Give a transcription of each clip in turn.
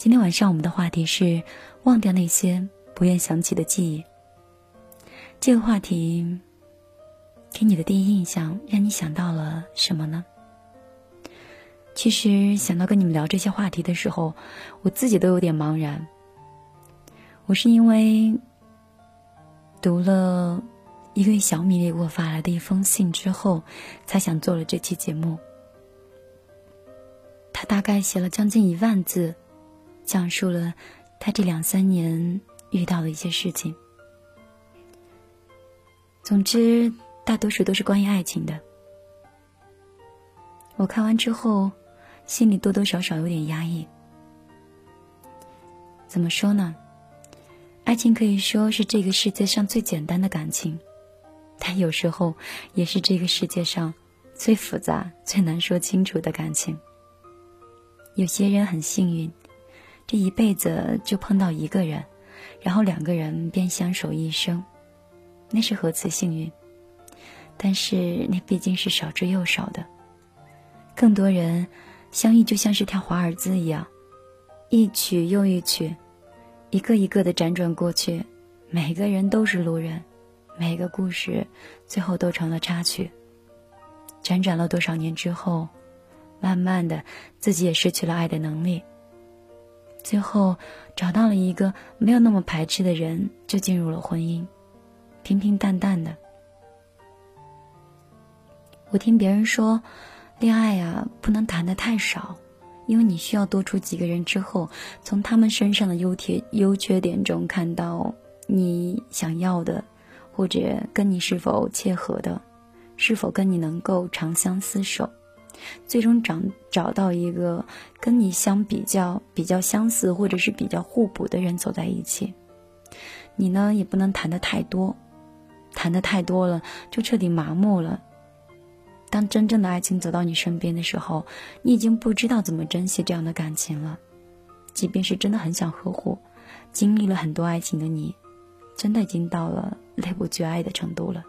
今天晚上我们的话题是忘掉那些不愿想起的记忆。这个话题给你的第一印象让你想到了什么呢？其实想到跟你们聊这些话题的时候，我自己都有点茫然。我是因为读了一个小米给我发来的一封信之后，才想做了这期节目。他大概写了将近一万字。讲述了他这两三年遇到的一些事情。总之，大多数都是关于爱情的。我看完之后，心里多多少少有点压抑。怎么说呢？爱情可以说是这个世界上最简单的感情，但有时候也是这个世界上最复杂、最难说清楚的感情。有些人很幸运。这一辈子就碰到一个人，然后两个人便相守一生，那是何其幸运！但是那毕竟是少之又少的，更多人相遇就像是跳华尔兹一样，一曲又一曲，一个一个的辗转过去，每个人都是路人，每个故事最后都成了插曲。辗转了多少年之后，慢慢的自己也失去了爱的能力。最后找到了一个没有那么排斥的人，就进入了婚姻，平平淡淡的。我听别人说，恋爱呀不能谈的太少，因为你需要多出几个人之后，从他们身上的优缺优缺点中看到你想要的，或者跟你是否切合的，是否跟你能够长相厮守。最终找找到一个跟你相比较比较相似或者是比较互补的人走在一起，你呢也不能谈的太多，谈的太多了就彻底麻木了。当真正的爱情走到你身边的时候，你已经不知道怎么珍惜这样的感情了。即便是真的很想呵护，经历了很多爱情的你，真的已经到了泪不绝爱的程度了。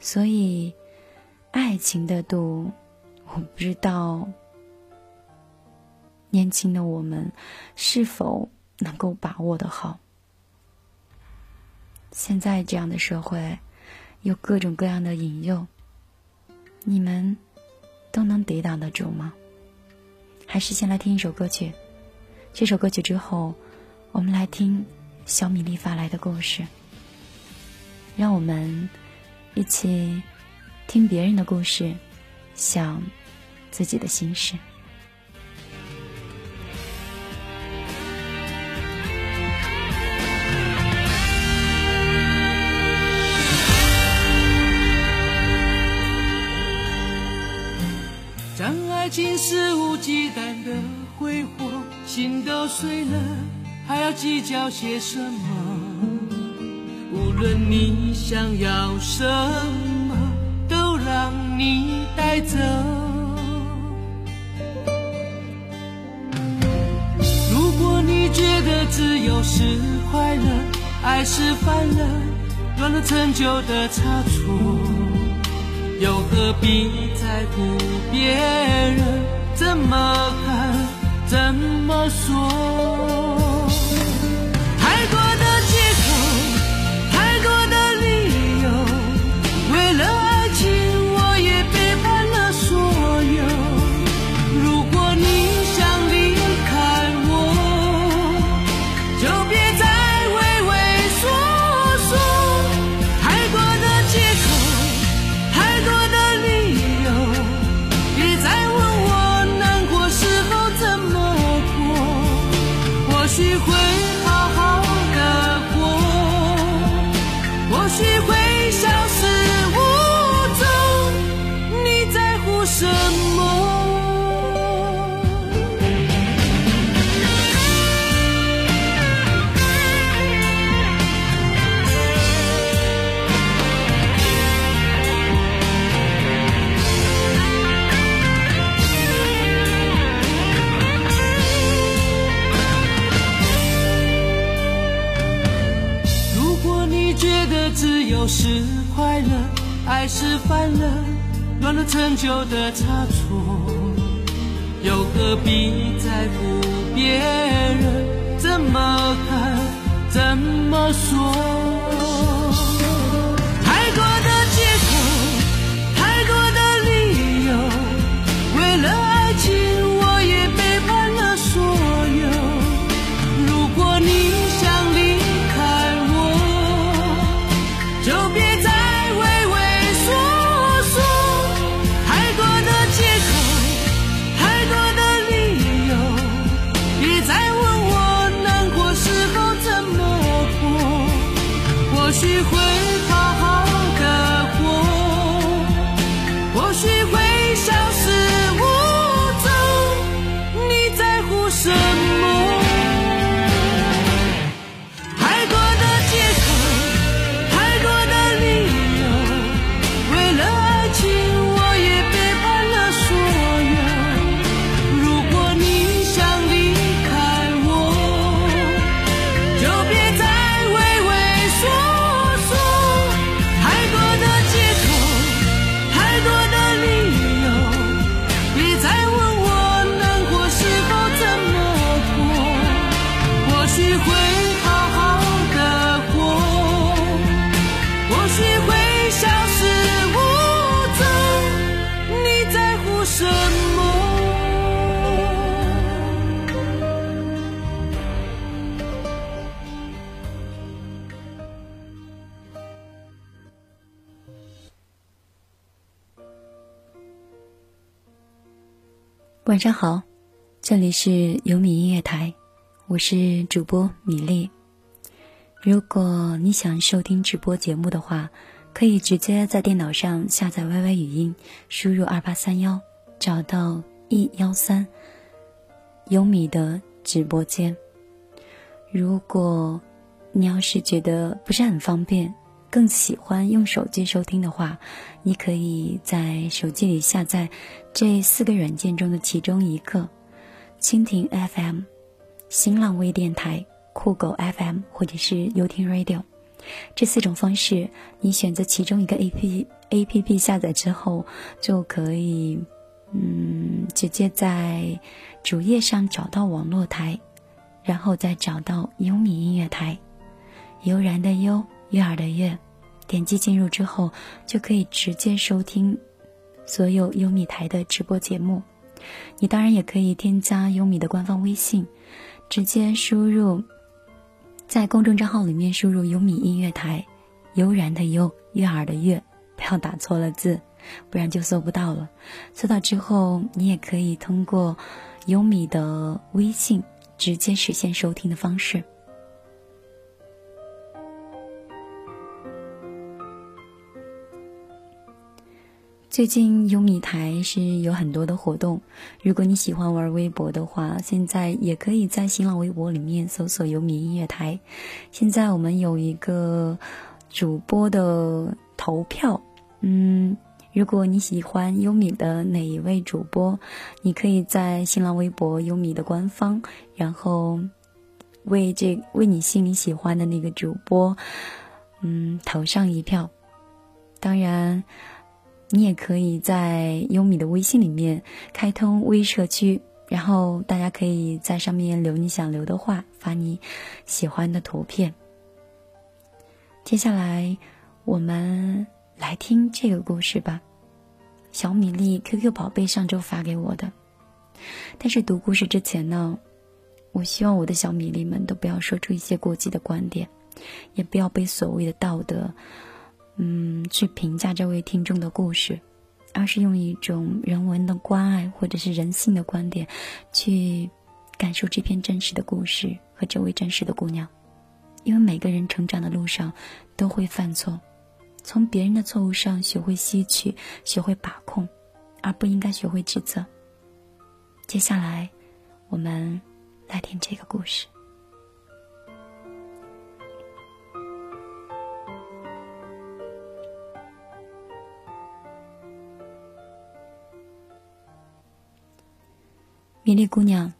所以。爱情的度，我不知道年轻的我们是否能够把握的好。现在这样的社会，有各种各样的引诱，你们都能抵挡得住吗？还是先来听一首歌曲？这首歌曲之后，我们来听小米粒发来的故事。让我们一起。听别人的故事，想自己的心事。当爱情肆无忌惮的挥霍，心都碎了，还要计较些什么？无论你想要什么。让你带走。如果你觉得自由是快乐，爱是犯了乱了陈旧的差错，又何必在乎别人怎么看、怎么说？了陈旧的差错，又何必在乎？别人怎么看，怎么说。上好，这里是有米音乐台，我是主播米粒。如果你想收听直播节目的话，可以直接在电脑上下载 YY 语音，输入二八三幺，找到一幺三有米的直播间。如果你要是觉得不是很方便，更喜欢用手机收听的话，你可以在手机里下载这四个软件中的其中一个：蜻蜓 FM、新浪微电台、酷狗 FM 或者是优听 Radio。这四种方式，你选择其中一个 A P A P P 下载之后，就可以嗯直接在主页上找到网络台，然后再找到优米音乐台，悠然的悠。悦耳的悦，点击进入之后，就可以直接收听所有优米台的直播节目。你当然也可以添加优米的官方微信，直接输入在公众账号里面输入“优米音乐台”，悠然的悠，悦耳的悦，不要打错了字，不然就搜不到了。搜到之后，你也可以通过优米的微信直接实现收听的方式。最近优米台是有很多的活动，如果你喜欢玩微博的话，现在也可以在新浪微博里面搜索“优米音乐台”。现在我们有一个主播的投票，嗯，如果你喜欢优米的哪一位主播，你可以在新浪微博优米的官方，然后为这为你心里喜欢的那个主播，嗯，投上一票。当然。你也可以在优米的微信里面开通微社区，然后大家可以在上面留你想留的话，发你喜欢的图片。接下来我们来听这个故事吧，小米粒 QQ 宝贝上周发给我的。但是读故事之前呢，我希望我的小米粒们都不要说出一些过激的观点，也不要被所谓的道德。嗯，去评价这位听众的故事，而是用一种人文的关爱或者是人性的观点，去感受这篇真实的故事和这位真实的姑娘。因为每个人成长的路上都会犯错，从别人的错误上学会吸取，学会把控，而不应该学会指责。接下来，我们来听这个故事。米粒姑娘，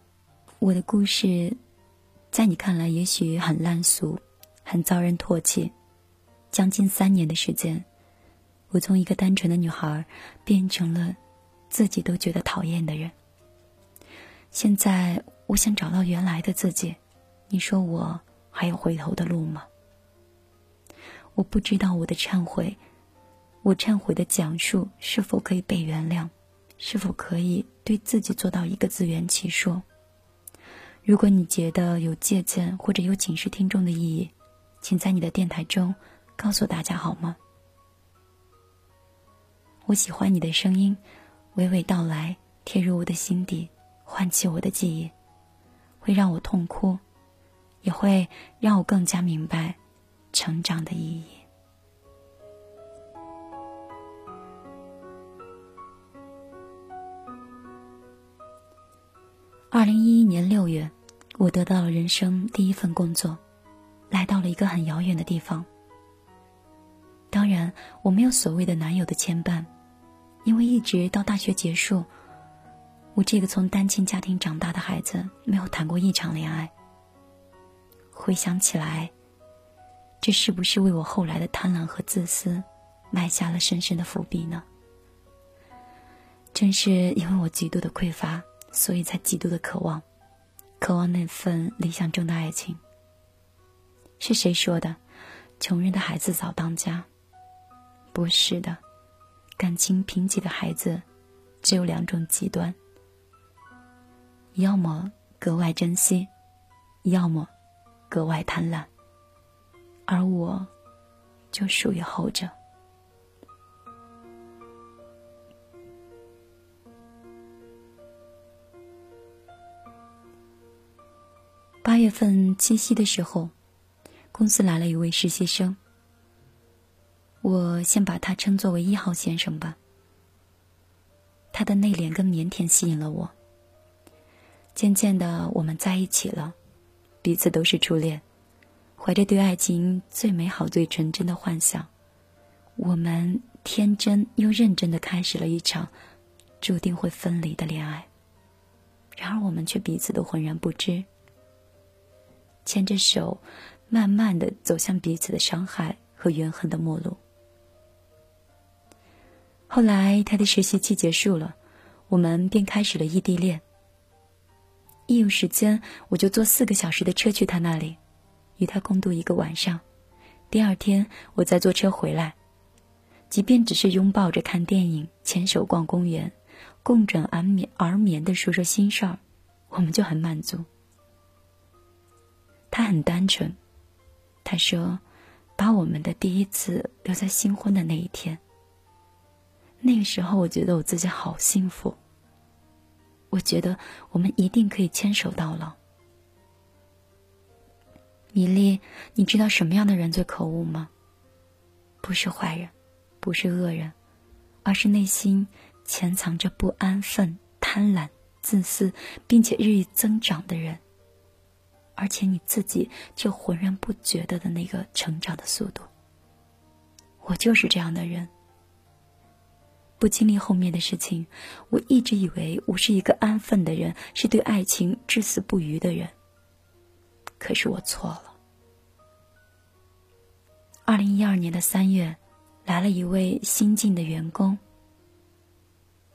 我的故事，在你看来也许很烂俗，很遭人唾弃。将近三年的时间，我从一个单纯的女孩，变成了自己都觉得讨厌的人。现在，我想找到原来的自己，你说我还有回头的路吗？我不知道我的忏悔，我忏悔的讲述是否可以被原谅，是否可以对自己做到一个自圆其说。如果你觉得有借鉴或者有警示听众的意义，请在你的电台中告诉大家好吗？我喜欢你的声音，娓娓道来，贴入我的心底，唤起我的记忆。会让我痛哭，也会让我更加明白成长的意义。二零一一年六月，我得到了人生第一份工作，来到了一个很遥远的地方。当然，我没有所谓的男友的牵绊，因为一直到大学结束。我这个从单亲家庭长大的孩子，没有谈过一场恋爱。回想起来，这是不是为我后来的贪婪和自私埋下了深深的伏笔呢？正是因为我极度的匮乏，所以才极度的渴望，渴望那份理想中的爱情。是谁说的？穷人的孩子早当家？不是的，感情贫瘠的孩子，只有两种极端。要么格外珍惜，要么格外贪婪，而我，就属于后者。八月份七夕的时候，公司来了一位实习生，我先把他称作为一号先生吧。他的内敛跟腼腆吸引了我。渐渐的，我们在一起了，彼此都是初恋，怀着对爱情最美好、最纯真的幻想，我们天真又认真的开始了一场注定会分离的恋爱。然而，我们却彼此都浑然不知，牵着手，慢慢的走向彼此的伤害和怨恨的末路。后来，他的实习期结束了，我们便开始了异地恋。一有时间，我就坐四个小时的车去他那里，与他共度一个晚上。第二天，我再坐车回来。即便只是拥抱着看电影、牵手逛公园、共枕而眠而眠的说说心事儿，我们就很满足。他很单纯，他说：“把我们的第一次留在新婚的那一天。”那个时候，我觉得我自己好幸福。我觉得我们一定可以牵手到老。米粒，你知道什么样的人最可恶吗？不是坏人，不是恶人，而是内心潜藏着不安分、贪婪、自私，并且日益增长的人。而且你自己却浑然不觉得的那个成长的速度。我就是这样的人。不经历后面的事情，我一直以为我是一个安分的人，是对爱情至死不渝的人。可是我错了。二零一二年的三月，来了一位新进的员工，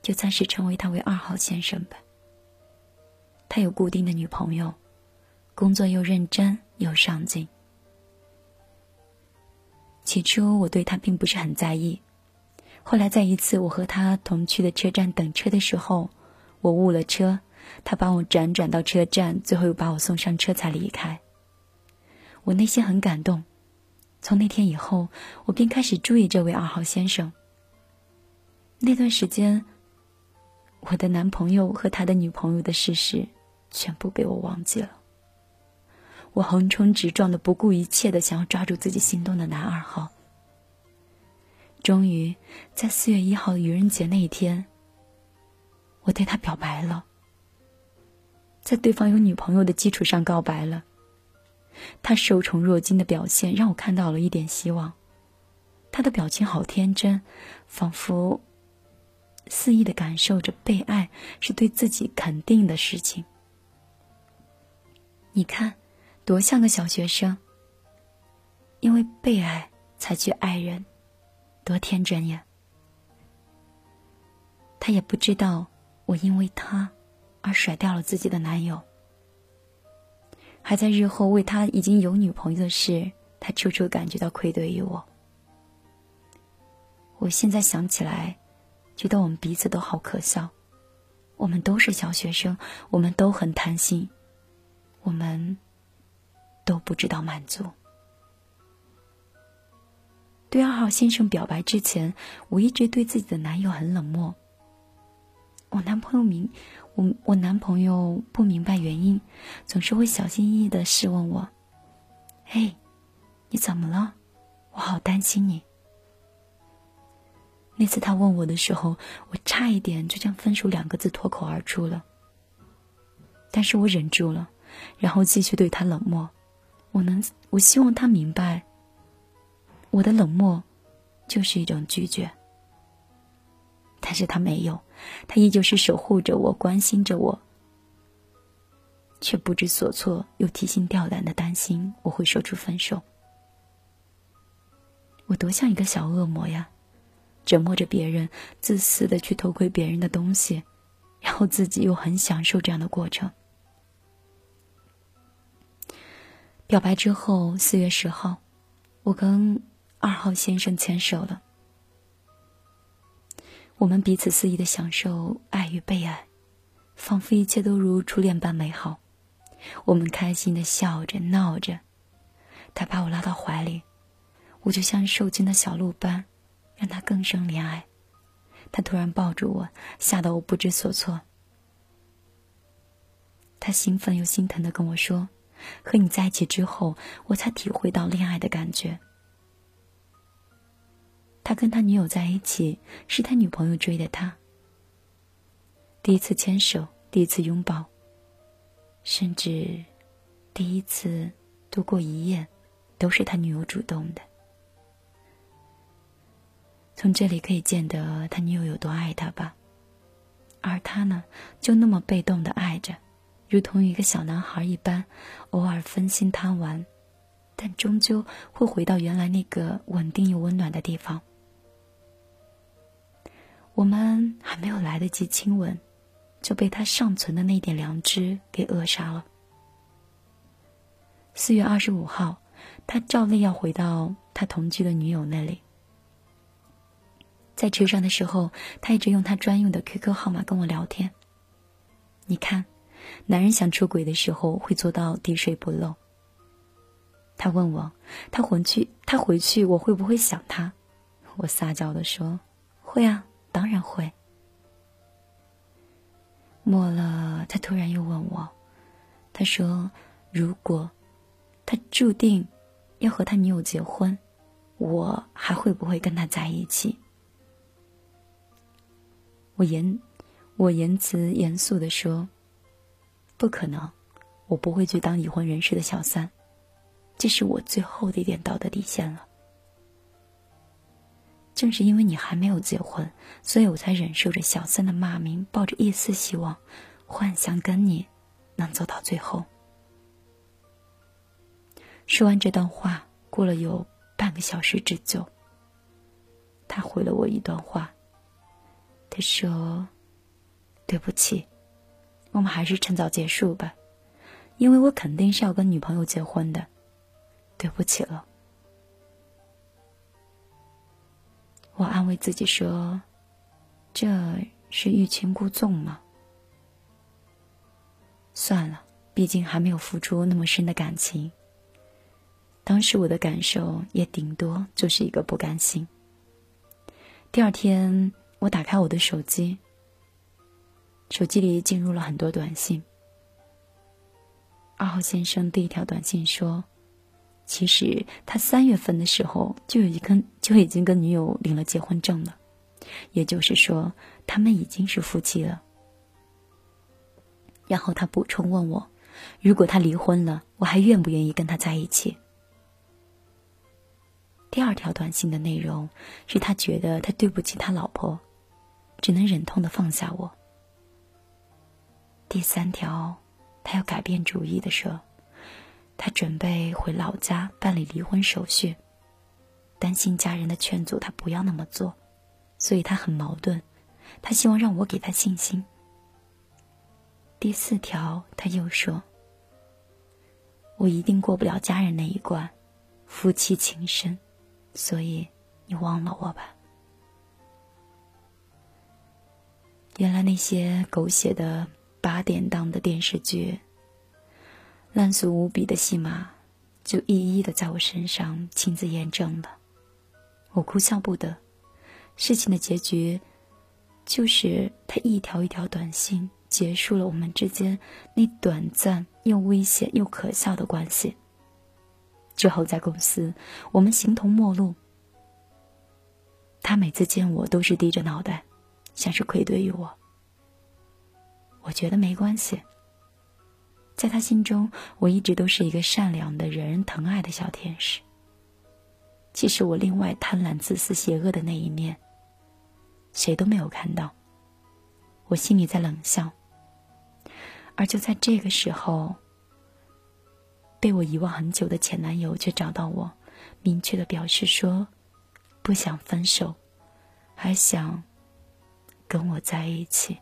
就暂时称为他为二号先生吧。他有固定的女朋友，工作又认真又上进。起初我对他并不是很在意。后来，在一次我和他同去的车站等车的时候，我误了车，他帮我辗转到车站，最后又把我送上车才离开。我内心很感动。从那天以后，我便开始注意这位二号先生。那段时间，我的男朋友和他的女朋友的事实全部被我忘记了。我横冲直撞的，不顾一切的想要抓住自己心动的男二号。终于，在四月一号愚人节那一天，我对他表白了。在对方有女朋友的基础上告白了。他受宠若惊的表现让我看到了一点希望。他的表情好天真，仿佛肆意的感受着被爱是对自己肯定的事情。你看，多像个小学生。因为被爱才去爱人。多天真呀！他也不知道我因为他而甩掉了自己的男友，还在日后为他已经有女朋友的事，他处处感觉到愧对于我。我现在想起来，觉得我们彼此都好可笑。我们都是小学生，我们都很贪心，我们都不知道满足。对二号先生表白之前，我一直对自己的男友很冷漠。我男朋友明，我我男朋友不明白原因，总是会小心翼翼的试问我：“嘿，你怎么了？我好担心你。”那次他问我的时候，我差一点就将“分手”两个字脱口而出了，但是我忍住了，然后继续对他冷漠。我能，我希望他明白。我的冷漠，就是一种拒绝。但是他没有，他依旧是守护着我，关心着我，却不知所措，又提心吊胆的担心我会说出分手。我多像一个小恶魔呀，折磨着别人，自私的去偷窥别人的东西，然后自己又很享受这样的过程。表白之后，四月十号，我跟。二号先生牵手了，我们彼此肆意的享受爱与被爱，仿佛一切都如初恋般美好。我们开心的笑着闹着，他把我拉到怀里，我就像受惊的小鹿般，让他更生怜爱。他突然抱住我，吓得我不知所措。他兴奋又心疼的跟我说：“和你在一起之后，我才体会到恋爱的感觉。”他跟他女友在一起，是他女朋友追的他。第一次牵手，第一次拥抱，甚至第一次度过一夜，都是他女友主动的。从这里可以见得他女友有多爱他吧。而他呢，就那么被动的爱着，如同一个小男孩一般，偶尔分心贪玩，但终究会回到原来那个稳定又温暖的地方。我们还没有来得及亲吻，就被他尚存的那点良知给扼杀了。四月二十五号，他照例要回到他同居的女友那里。在车上的时候，他一直用他专用的 QQ 号码跟我聊天。你看，男人想出轨的时候会做到滴水不漏。他问我，他回去，他回去我会不会想他？我撒娇的说，会啊。当然会。末了，他突然又问我：“他说，如果他注定要和他女友结婚，我还会不会跟他在一起？”我言我言辞严肃的说：“不可能，我不会去当已婚人士的小三，这是我最后的一点道德底线了。”正是因为你还没有结婚，所以我才忍受着小三的骂名，抱着一丝希望，幻想跟你能走到最后。说完这段话，过了有半个小时之久，他回了我一段话。他说：“对不起，我们还是趁早结束吧，因为我肯定是要跟女朋友结婚的。对不起了。”我安慰自己说：“这是欲擒故纵吗？算了，毕竟还没有付出那么深的感情。当时我的感受也顶多就是一个不甘心。”第二天，我打开我的手机，手机里进入了很多短信。二号先生第一条短信说。其实他三月份的时候就已经跟就已经跟女友领了结婚证了，也就是说他们已经是夫妻了。然后他补充问我，如果他离婚了，我还愿不愿意跟他在一起？第二条短信的内容是他觉得他对不起他老婆，只能忍痛的放下我。第三条，他要改变主意的说。他准备回老家办理离婚手续，担心家人的劝阻，他不要那么做，所以他很矛盾。他希望让我给他信心。第四条，他又说：“我一定过不了家人那一关，夫妻情深，所以你忘了我吧。原来那些狗血的八点档的电视剧，烂俗无比的戏码，就一一的在我身上亲自验证了。我哭笑不得，事情的结局，就是他一条一条短信结束了我们之间那短暂又危险又可笑的关系。之后在公司，我们形同陌路。他每次见我都是低着脑袋。像是愧对于我，我觉得没关系。在他心中，我一直都是一个善良的、惹人疼爱的小天使。其实我另外贪婪、自私、邪恶的那一面，谁都没有看到。我心里在冷笑。而就在这个时候，被我遗忘很久的前男友却找到我，明确的表示说，不想分手，还想。跟我在一起，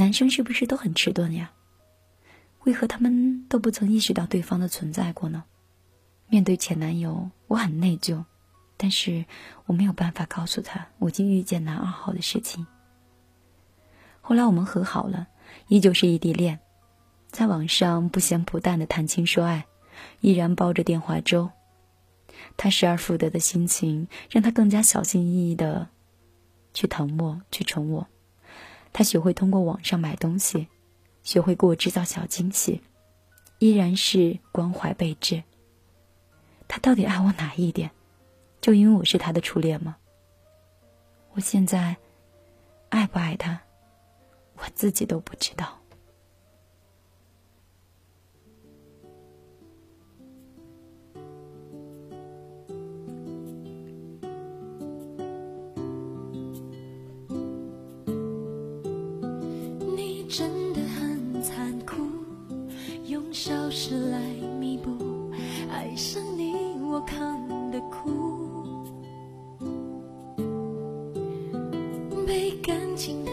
男生是不是都很迟钝呀？为何他们都不曾意识到对方的存在过呢？面对前男友，我很内疚，但是我没有办法告诉他我竟遇见男二号的事情。后来我们和好了，依旧是异地恋，在网上不咸不淡的谈情说爱，依然煲着电话粥。他失而复得的心情，让他更加小心翼翼的去疼我，去宠我。他学会通过网上买东西，学会给我制造小惊喜，依然是关怀备至。他到底爱我哪一点？就因为我是他的初恋吗？我现在爱不爱他，我自己都不知道。真的很残酷，用消失来弥补，爱上你我扛的苦，被感情的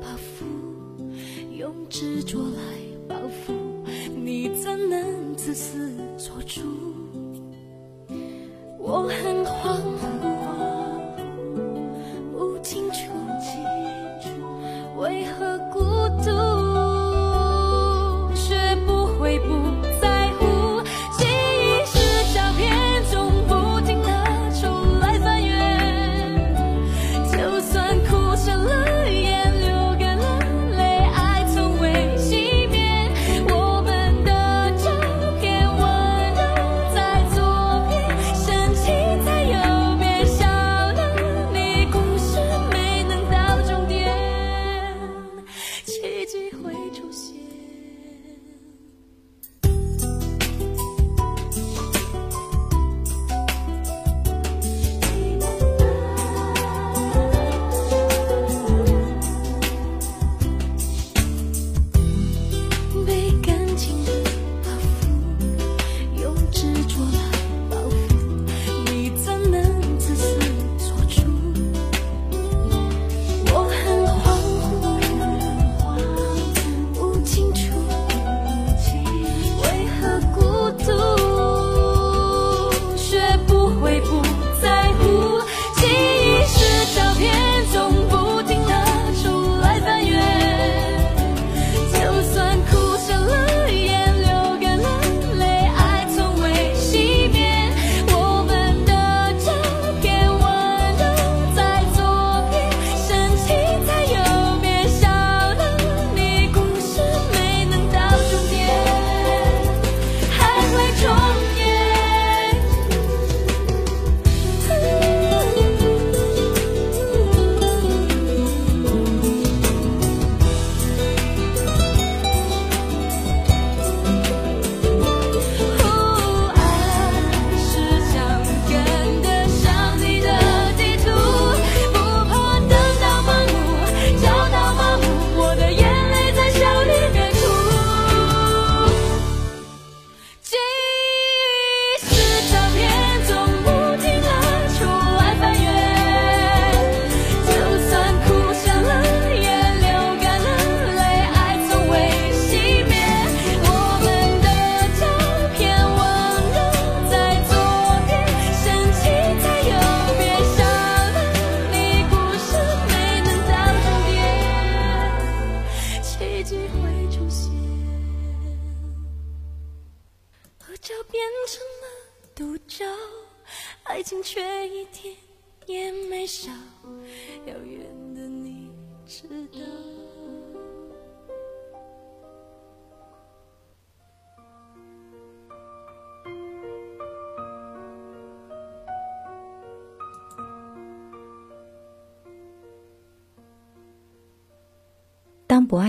包袱，用执着来报复，你怎能自私做主？我很慌。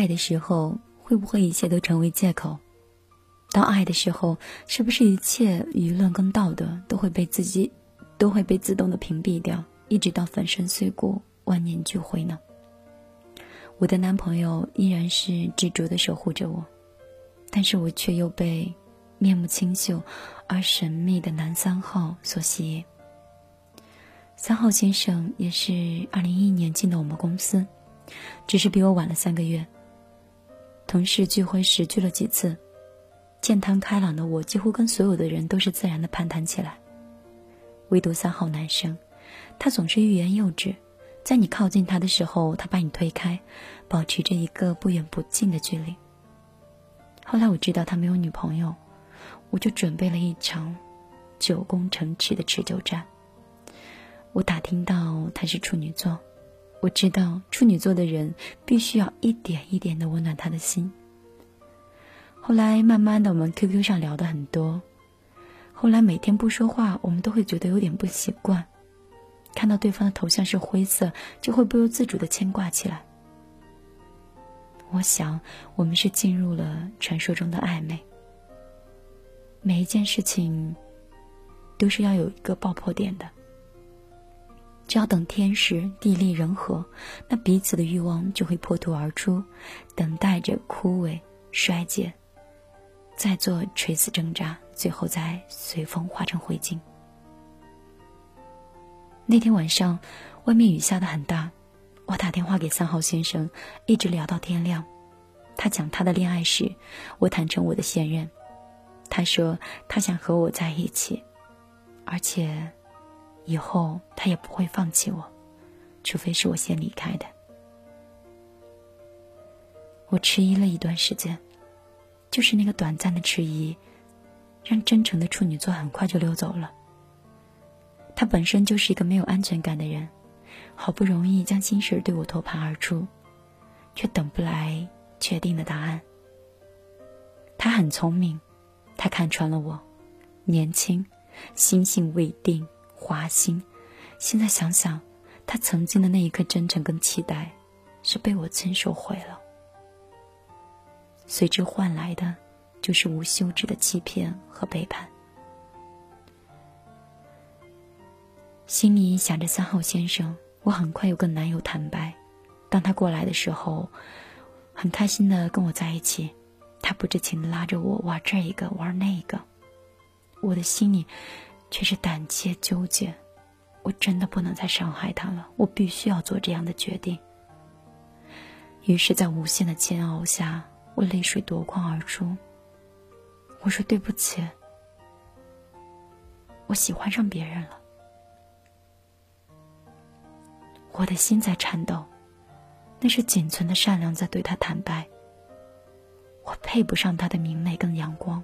的时候，会不会一切都成为借口？当爱的时候，是不是一切舆论跟道德都会被自己，都会被自动的屏蔽掉，一直到粉身碎骨、万念俱灰呢？我的男朋友依然是执着的守护着我，但是我却又被面目清秀而神秘的男三号所吸引。三号先生也是二零一一年进的我们公司，只是比我晚了三个月。同事聚会时聚了几次。健谈开朗的我，几乎跟所有的人都是自然的攀谈起来。唯独三号男生，他总是欲言又止，在你靠近他的时候，他把你推开，保持着一个不远不近的距离。后来我知道他没有女朋友，我就准备了一场九宫城池的持久战。我打听到他是处女座，我知道处女座的人必须要一点一点的温暖他的心。后来慢慢的，我们 QQ 上聊的很多。后来每天不说话，我们都会觉得有点不习惯。看到对方的头像是灰色，就会不由自主的牵挂起来。我想，我们是进入了传说中的暧昧。每一件事情，都是要有一个爆破点的。只要等天时地利人和，那彼此的欲望就会破土而出，等待着枯萎衰竭。再做垂死挣扎，最后再随风化成灰烬。那天晚上，外面雨下的很大，我打电话给三号先生，一直聊到天亮。他讲他的恋爱史，我坦诚我的现任。他说他想和我在一起，而且以后他也不会放弃我，除非是我先离开的。我迟疑了一段时间。就是那个短暂的迟疑，让真诚的处女座很快就溜走了。他本身就是一个没有安全感的人，好不容易将心事对我托盘而出，却等不来确定的答案。他很聪明，他看穿了我，年轻，心性未定，花心。现在想想，他曾经的那一刻真诚跟期待，是被我亲手毁了。随之换来的，就是无休止的欺骗和背叛。心里想着三号先生，我很快又跟男友坦白。当他过来的时候，很开心的跟我在一起，他不知情的拉着我玩这一个玩那一个，我的心里却是胆怯纠结。我真的不能再伤害他了，我必须要做这样的决定。于是，在无限的煎熬下。我泪水夺眶而出。我说：“对不起，我喜欢上别人了。”我的心在颤抖，那是仅存的善良在对他坦白。我配不上他的明媚跟阳光。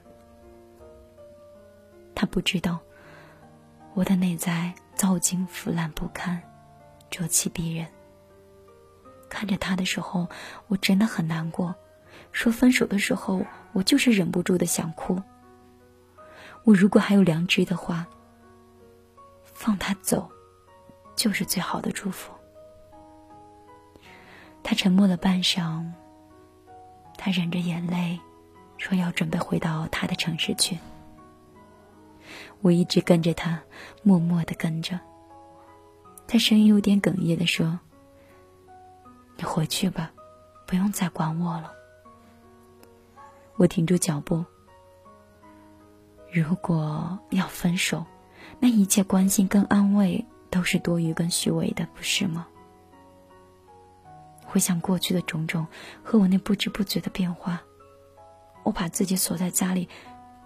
他不知道，我的内在早已经腐烂不堪，浊气逼人。看着他的时候，我真的很难过。说分手的时候，我就是忍不住的想哭。我如果还有良知的话，放他走，就是最好的祝福。他沉默了半晌，他忍着眼泪，说要准备回到他的城市去。我一直跟着他，默默的跟着。他声音有点哽咽的说：“你回去吧，不用再管我了。”我停住脚步。如果要分手，那一切关心跟安慰都是多余跟虚伪的，不是吗？回想过去的种种和我那不知不觉的变化，我把自己锁在家里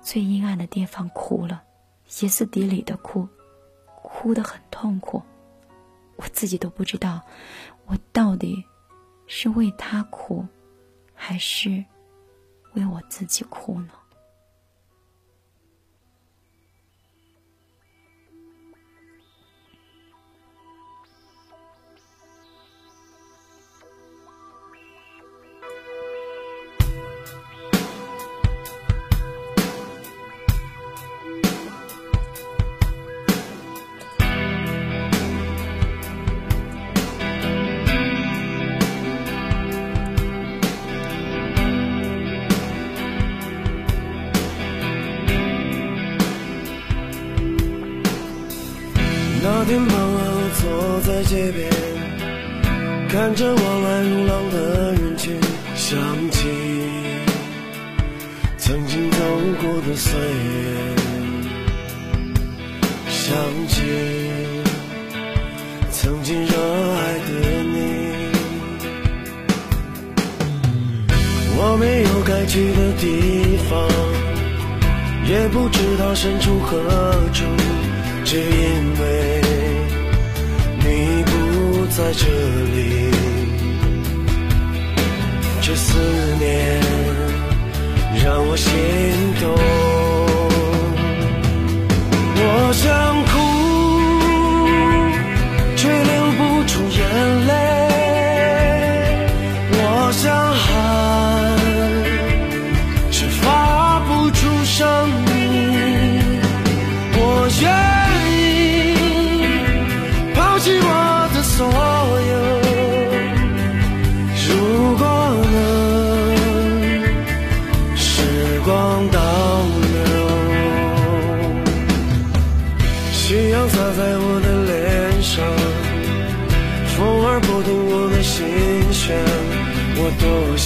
最阴暗的地方哭了，歇斯底里的哭，哭得很痛苦。我自己都不知道，我到底是为他哭，还是……为我自己哭呢。看着往来如浪的人群，想起曾经走过的岁月，想起曾经热爱的你。我没有该去的地方，也不知道身处何处，只因为你不在这里。这思念让我心动，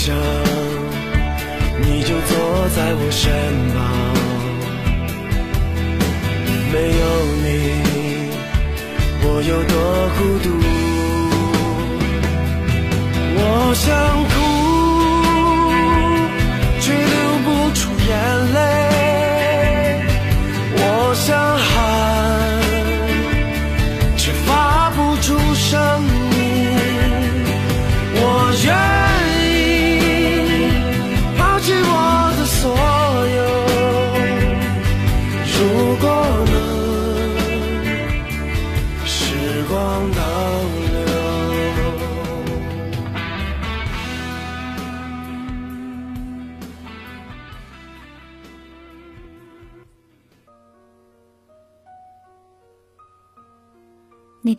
想。你就坐在我身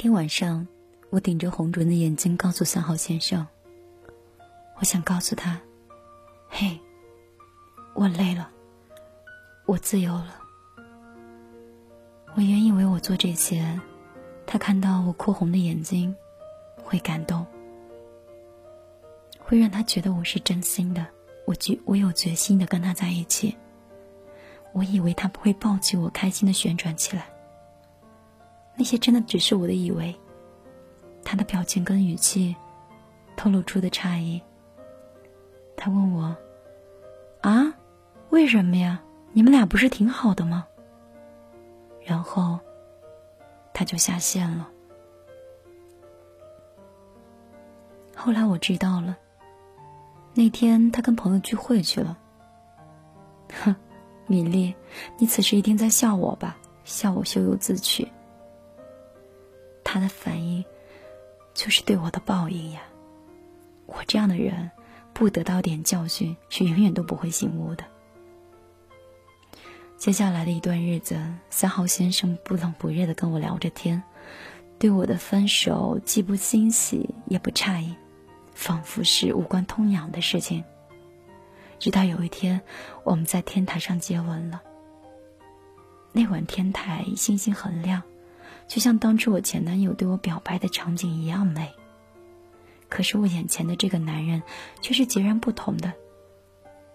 天晚上，我顶着红肿的眼睛告诉三号先生：“我想告诉他，嘿，我累了，我自由了。我原以为我做这些，他看到我哭红的眼睛，会感动，会让他觉得我是真心的，我决我有决心的跟他在一起。我以为他不会抱起我，开心的旋转起来。”那些真的只是我的以为。他的表情跟语气透露出的诧异。他问我：“啊，为什么呀？你们俩不是挺好的吗？”然后他就下线了。后来我知道了，那天他跟朋友聚会去了。哼，米粒，你此时一定在笑我吧？笑我咎由自取。他的反应，就是对我的报应呀！我这样的人，不得到点教训，是永远都不会醒悟的。接下来的一段日子，三号先生不冷不热的跟我聊着天，对我的分手既不欣喜也不诧异，仿佛是无关痛痒的事情。直到有一天，我们在天台上接吻了。那晚天台星星很亮。就像当初我前男友对我表白的场景一样美。可是我眼前的这个男人却是截然不同的。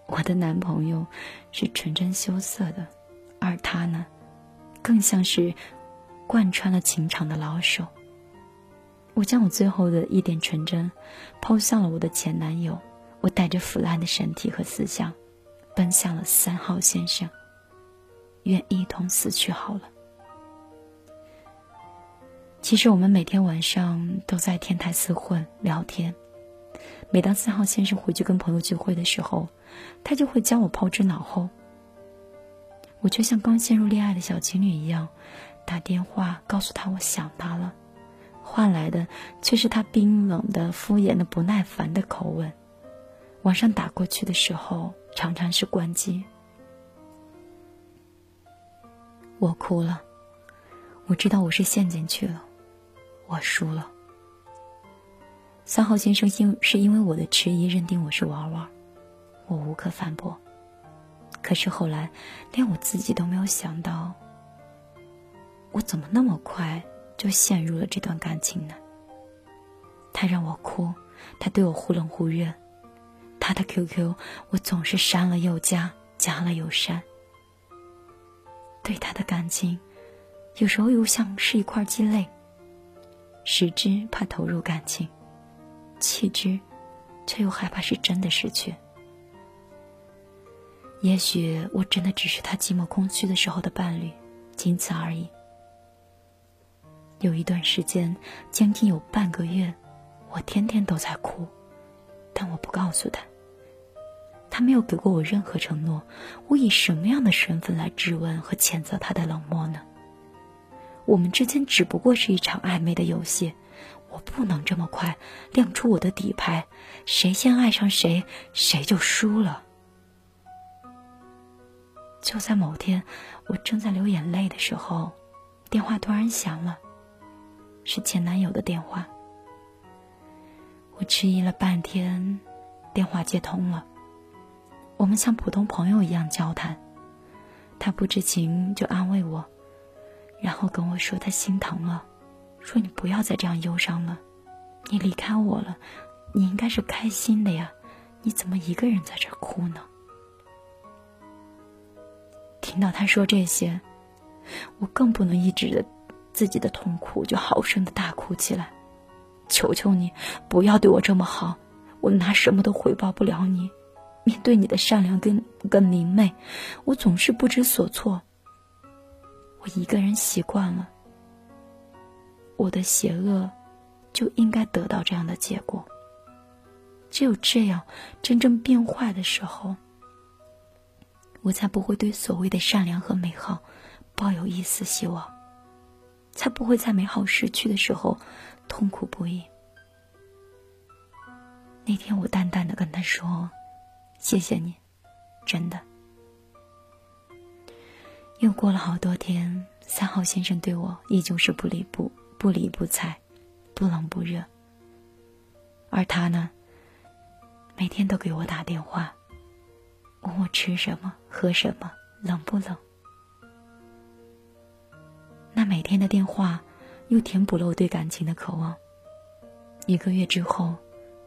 我的男朋友是纯真羞涩的，而他呢，更像是贯穿了情场的老手。我将我最后的一点纯真抛向了我的前男友，我带着腐烂的身体和思想，奔向了三号先生。愿一同死去好了。其实我们每天晚上都在天台厮混聊天。每当三号先生回去跟朋友聚会的时候，他就会将我抛之脑后。我却像刚陷入恋爱的小情侣一样，打电话告诉他我想他了，换来的却是他冰冷的、敷衍的、不耐烦的口吻。晚上打过去的时候，常常是关机。我哭了，我知道我是陷进去了。我输了。三号先生因是因为我的迟疑认定我是玩玩，我无可反驳。可是后来，连我自己都没有想到，我怎么那么快就陷入了这段感情呢？他让我哭，他对我忽冷忽热，他的 QQ 我总是删了又加，加了又删。对他的感情，有时候又像是一块鸡肋，食之怕投入感情，弃之，却又害怕是真的失去。也许我真的只是他寂寞空虚的时候的伴侣，仅此而已。有一段时间，将近有半个月，我天天都在哭，但我不告诉他。他没有给过我任何承诺，我以什么样的身份来质问和谴责他的冷漠呢？我们之间只不过是一场暧昧的游戏，我不能这么快亮出我的底牌，谁先爱上谁，谁就输了。就在某天，我正在流眼泪的时候，电话突然响了，是前男友的电话。我迟疑了半天，电话接通了。我们像普通朋友一样交谈，他不知情就安慰我，然后跟我说他心疼了，说你不要再这样忧伤了，你离开我了，你应该是开心的呀，你怎么一个人在这哭呢？听到他说这些，我更不能抑制着自己的痛苦，就好声的大哭起来。求求你，不要对我这么好，我拿什么都回报不了你。面对你的善良跟跟明媚，我总是不知所措。我一个人习惯了，我的邪恶就应该得到这样的结果。只有这样，真正变坏的时候。我才不会对所谓的善良和美好抱有一丝希望，才不会在美好失去的时候痛苦不已。那天我淡淡的跟他说：“谢谢你，真的。”又过了好多天，三号先生对我依旧是不理不不理不睬，不冷不热。而他呢，每天都给我打电话。问我吃什么，喝什么，冷不冷？那每天的电话，又填补了我对感情的渴望。一个月之后，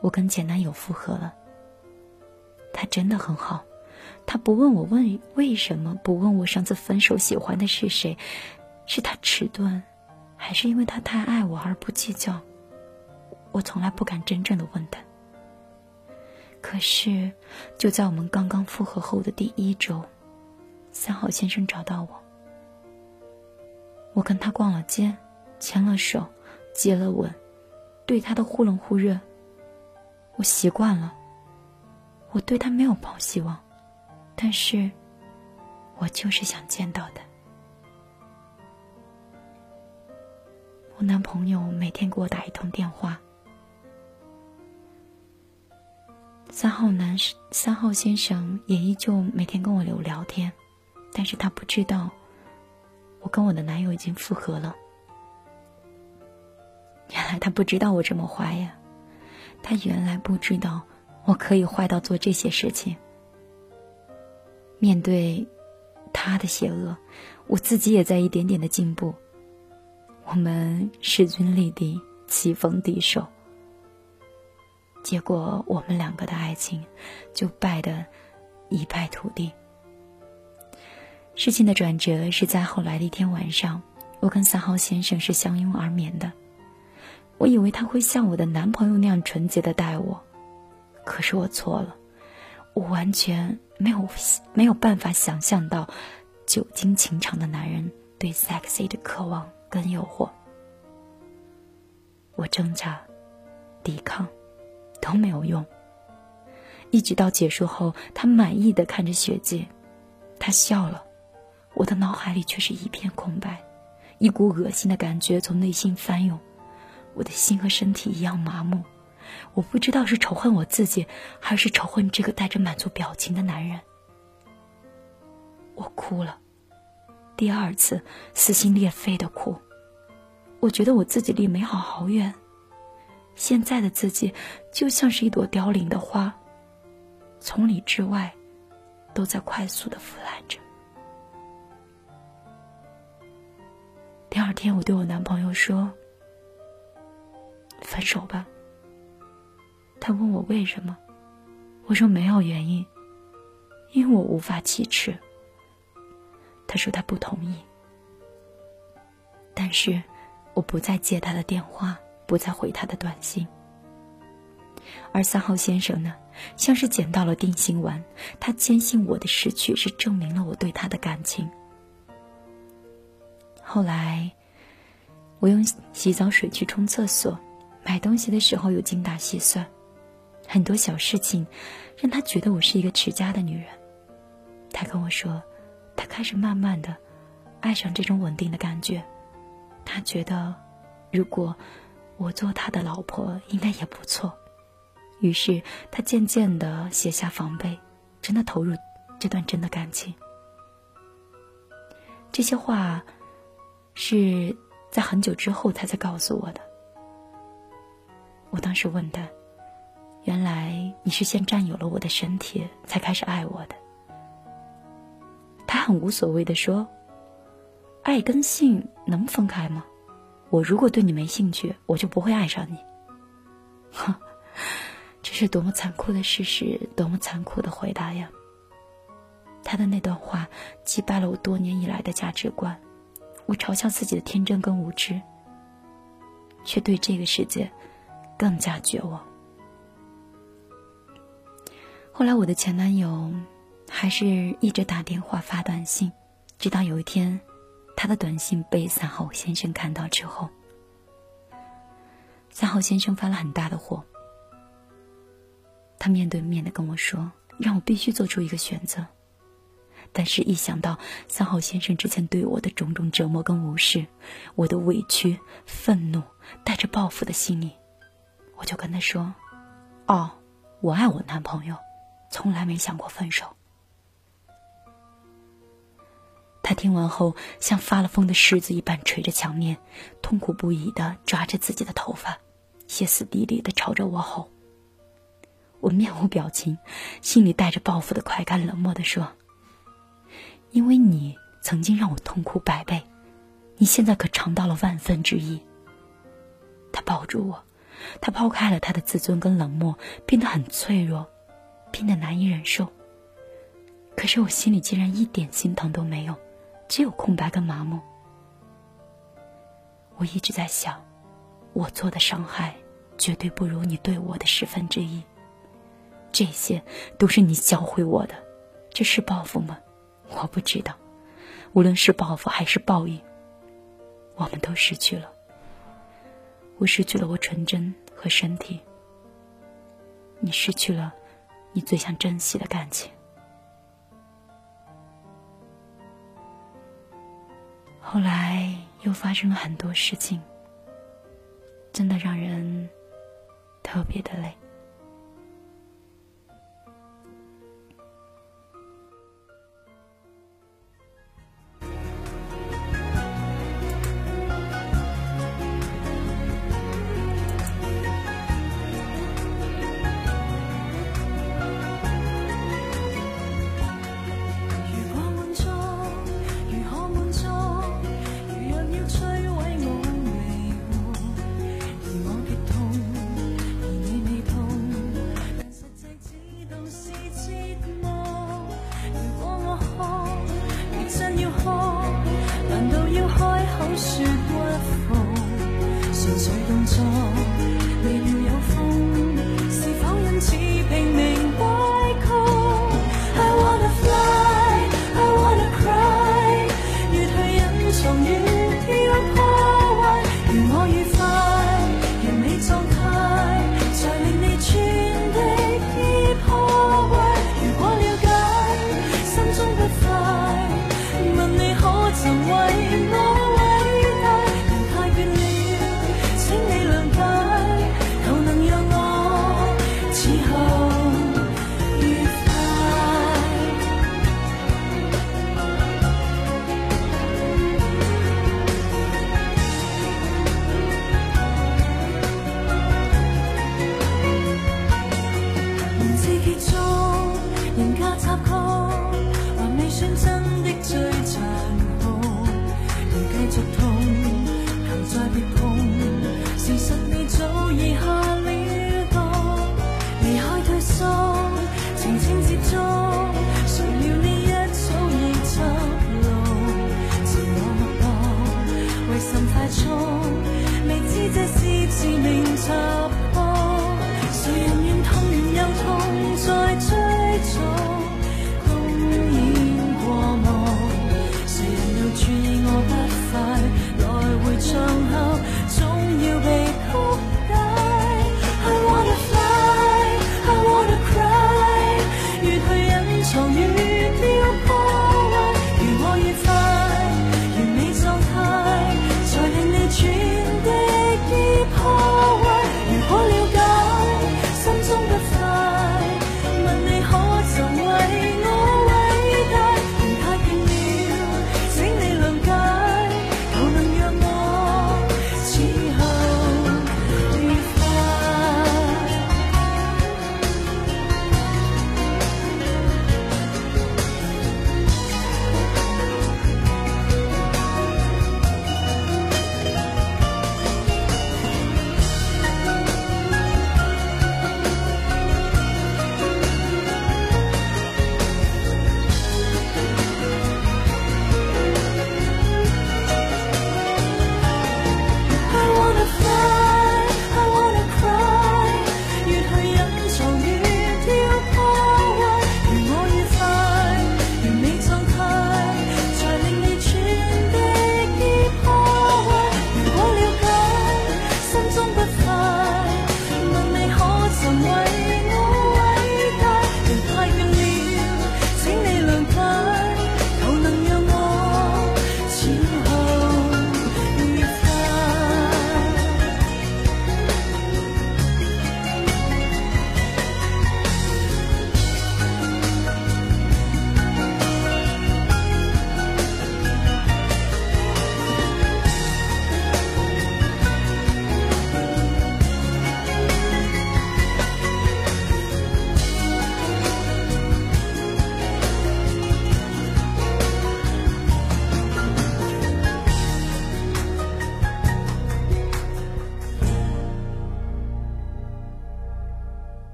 我跟前男友复合了。他真的很好，他不问我问为什么，不问我上次分手喜欢的是谁，是他迟钝，还是因为他太爱我而不计较？我从来不敢真正的问他。可是，就在我们刚刚复合后的第一周，三好先生找到我。我跟他逛了街，牵了手，接了吻，对他的忽冷忽热，我习惯了。我对他没有抱希望，但是，我就是想见到他。我男朋友每天给我打一通电话。三号男三号先生也依旧每天跟我聊聊天，但是他不知道，我跟我的男友已经复合了。原来他不知道我这么坏呀，他原来不知道我可以坏到做这些事情。面对他的邪恶，我自己也在一点点的进步。我们势均力敌，棋逢敌手。结果，我们两个的爱情就败得一败涂地。事情的转折是在后来的一天晚上，我跟三号先生是相拥而眠的。我以为他会像我的男朋友那样纯洁的待我，可是我错了，我完全没有没有办法想象到久经情场的男人对 sexy 的渴望跟诱惑。我挣扎，抵抗。都没有用。一直到结束后，他满意的看着血迹，他笑了，我的脑海里却是一片空白，一股恶心的感觉从内心翻涌，我的心和身体一样麻木，我不知道是仇恨我自己，还是仇恨这个带着满足表情的男人。我哭了，第二次撕心裂肺的哭，我觉得我自己离美好好远。现在的自己就像是一朵凋零的花，从里至外都在快速的腐烂着。第二天，我对我男朋友说：“分手吧。”他问我为什么，我说没有原因，因为我无法启齿。他说他不同意，但是我不再接他的电话，不再回他的短信。而三号先生呢，像是捡到了定心丸，他坚信我的失去是证明了我对他的感情。后来，我用洗澡水去冲厕所，买东西的时候又精打细算，很多小事情让他觉得我是一个持家的女人。他跟我说，他开始慢慢的爱上这种稳定的感觉，他觉得如果我做他的老婆，应该也不错。于是，他渐渐的卸下防备，真的投入这段真的感情。这些话是在很久之后他才告诉我的。我当时问他：“原来你是先占有了我的身体，才开始爱我的？”他很无所谓的说：“爱跟性能分开吗？我如果对你没兴趣，我就不会爱上你。”哼。这是多么残酷的事实，多么残酷的回答呀！他的那段话击败了我多年以来的价值观，我嘲笑自己的天真跟无知，却对这个世界更加绝望。后来，我的前男友还是一直打电话发短信，直到有一天，他的短信被三号先生看到之后，三号先生发了很大的火。他面对面的跟我说：“让我必须做出一个选择。”但是，一想到三号先生之前对我的种种折磨跟无视，我的委屈、愤怒，带着报复的心理，我就跟他说：“哦，我爱我男朋友，从来没想过分手。”他听完后，像发了疯的狮子一般捶着墙面，痛苦不已的抓着自己的头发，歇斯底里的朝着我吼。我面无表情，心里带着报复的快感，冷漠的说：“因为你曾经让我痛苦百倍，你现在可尝到了万分之一。”他抱住我，他抛开了他的自尊跟冷漠，变得很脆弱，变得难以忍受。可是我心里竟然一点心疼都没有，只有空白跟麻木。我一直在想，我做的伤害绝对不如你对我的十分之一。这些都是你教会我的，这是报复吗？我不知道。无论是报复还是报应，我们都失去了。我失去了我纯真和身体，你失去了你最想珍惜的感情。后来又发生了很多事情，真的让人特别的累。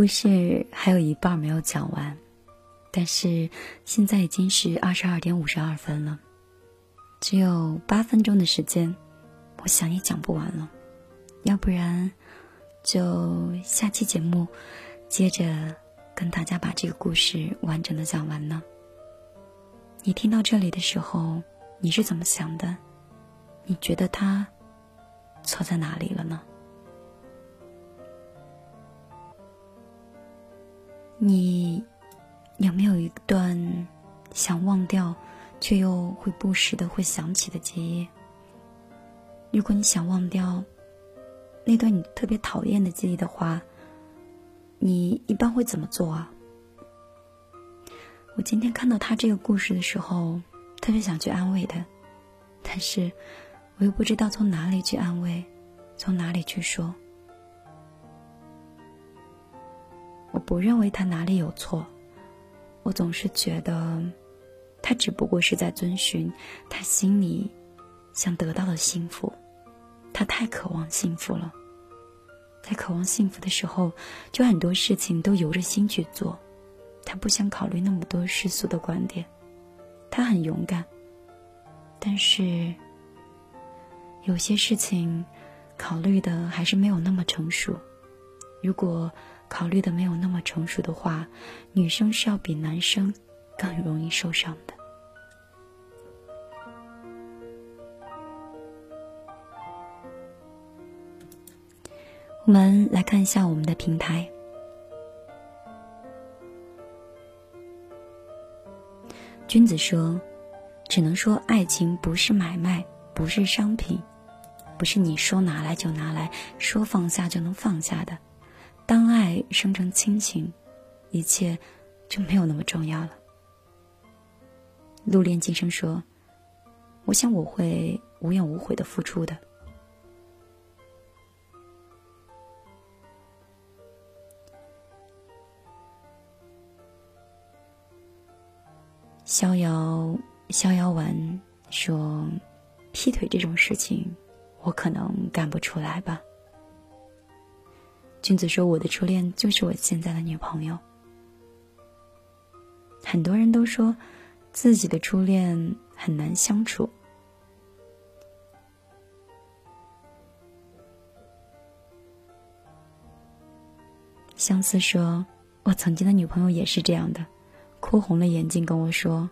故事还有一半没有讲完，但是现在已经是二十二点五十二分了，只有八分钟的时间，我想也讲不完了。要不然，就下期节目接着跟大家把这个故事完整的讲完呢。你听到这里的时候，你是怎么想的？你觉得他错在哪里了呢？你有没有一段想忘掉，却又会不时的会想起的记忆？如果你想忘掉那段你特别讨厌的记忆的话，你一般会怎么做啊？我今天看到他这个故事的时候，特别想去安慰他，但是我又不知道从哪里去安慰，从哪里去说。我不认为他哪里有错，我总是觉得，他只不过是在遵循他心里想得到的幸福。他太渴望幸福了，在渴望幸福的时候，就很多事情都由着心去做。他不想考虑那么多世俗的观点，他很勇敢，但是有些事情考虑的还是没有那么成熟。如果考虑的没有那么成熟的话，女生是要比男生更容易受伤的。我们来看一下我们的平台。君子说：“只能说爱情不是买卖，不是商品，不是你说拿来就拿来，说放下就能放下的。”当爱生成亲情，一切就没有那么重要了。陆恋今生说：“我想我会无怨无悔的付出的。”逍遥逍遥丸说：“劈腿这种事情，我可能干不出来吧。”君子说：“我的初恋就是我现在的女朋友。”很多人都说自己的初恋很难相处。相思说：“我曾经的女朋友也是这样的，哭红了眼睛跟我说，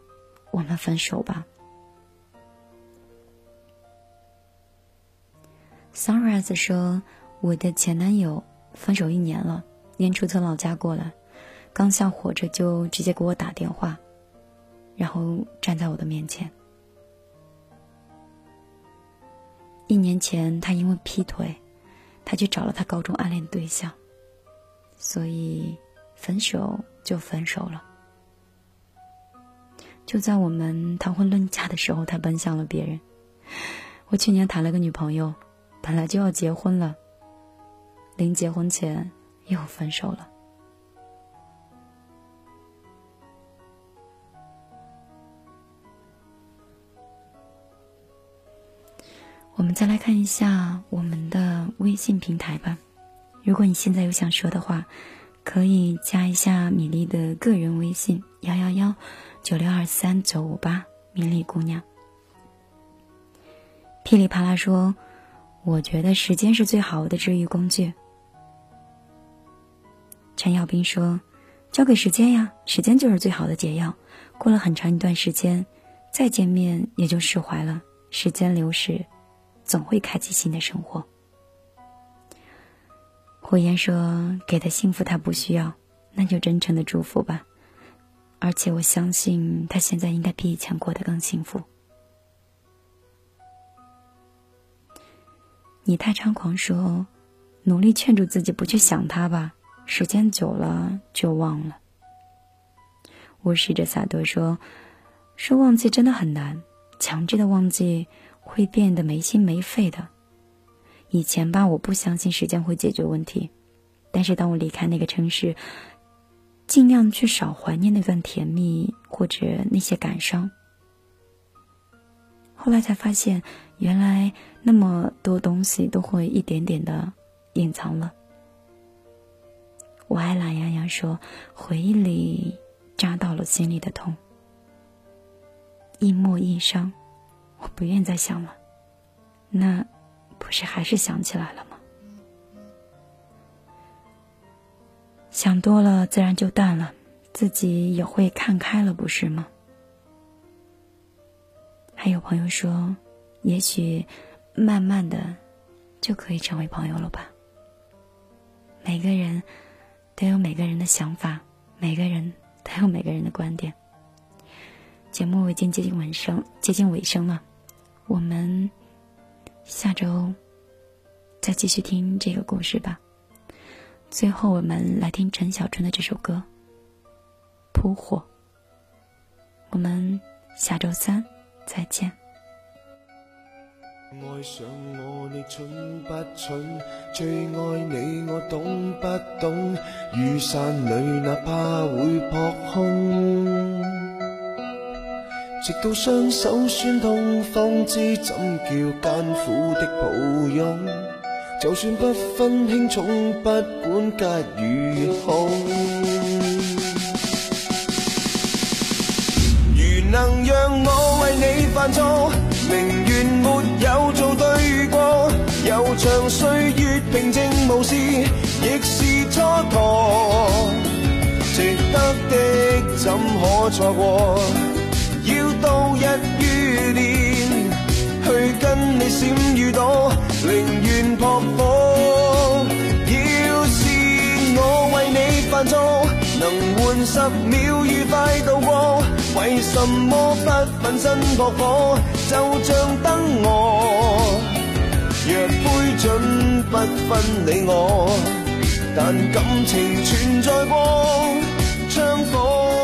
我们分手吧。”Sunrise 说：“我的前男友。”分手一年了，年初从老家过来，刚下火车就直接给我打电话，然后站在我的面前。一年前他因为劈腿，他去找了他高中暗恋对象，所以分手就分手了。就在我们谈婚论嫁的时候，他奔向了别人。我去年谈了个女朋友，本来就要结婚了。临结婚前又分手了。我们再来看一下我们的微信平台吧。如果你现在有想说的话，可以加一下米粒的个人微信：幺幺幺九六二三九五八。米粒姑娘，噼里啪啦说：“我觉得时间是最好的治愈工具。”陈耀斌说：“交给时间呀，时间就是最好的解药。过了很长一段时间，再见面也就释怀了。时间流逝，总会开启新的生活。”火焰说：“给的幸福他不需要，那就真诚的祝福吧。而且我相信他现在应该比以前过得更幸福。”你太猖狂说：“努力劝住自己不去想他吧。”时间久了就忘了。我试着洒脱说：“说忘记真的很难，强制的忘记会变得没心没肺的。以前吧，我不相信时间会解决问题，但是当我离开那个城市，尽量去少怀念那段甜蜜或者那些感伤。后来才发现，原来那么多东西都会一点点的隐藏了。”我爱懒洋洋说：“回忆里扎到了心里的痛，一摸一伤，我不愿再想了。那不是还是想起来了吗？想多了，自然就淡了，自己也会看开了，不是吗？”还有朋友说：“也许慢慢的就可以成为朋友了吧。”每个人。都有每个人的想法，每个人都有每个人的观点。节目已经接近尾声，接近尾声了，我们下周再继续听这个故事吧。最后，我们来听陈小春的这首歌《扑火》。我们下周三再见。爱上我，你蠢不蠢？最爱你，我懂不懂？雨伞里哪怕会扑空，直到双手酸痛，方知怎叫艰苦的抱拥。就算不分轻重，不管吉与凶，如能让我为你犯错。宁愿没有做对过，悠长岁月平静无事，亦是蹉跎。值得的怎可错过？要度日如年，去跟你闪与躲，宁愿扑火。要是我为你犯错，能换十秒愉快度过，为什么不奋身扑火？就像灯蛾，若杯准不分你我，但感情存在过，枪火。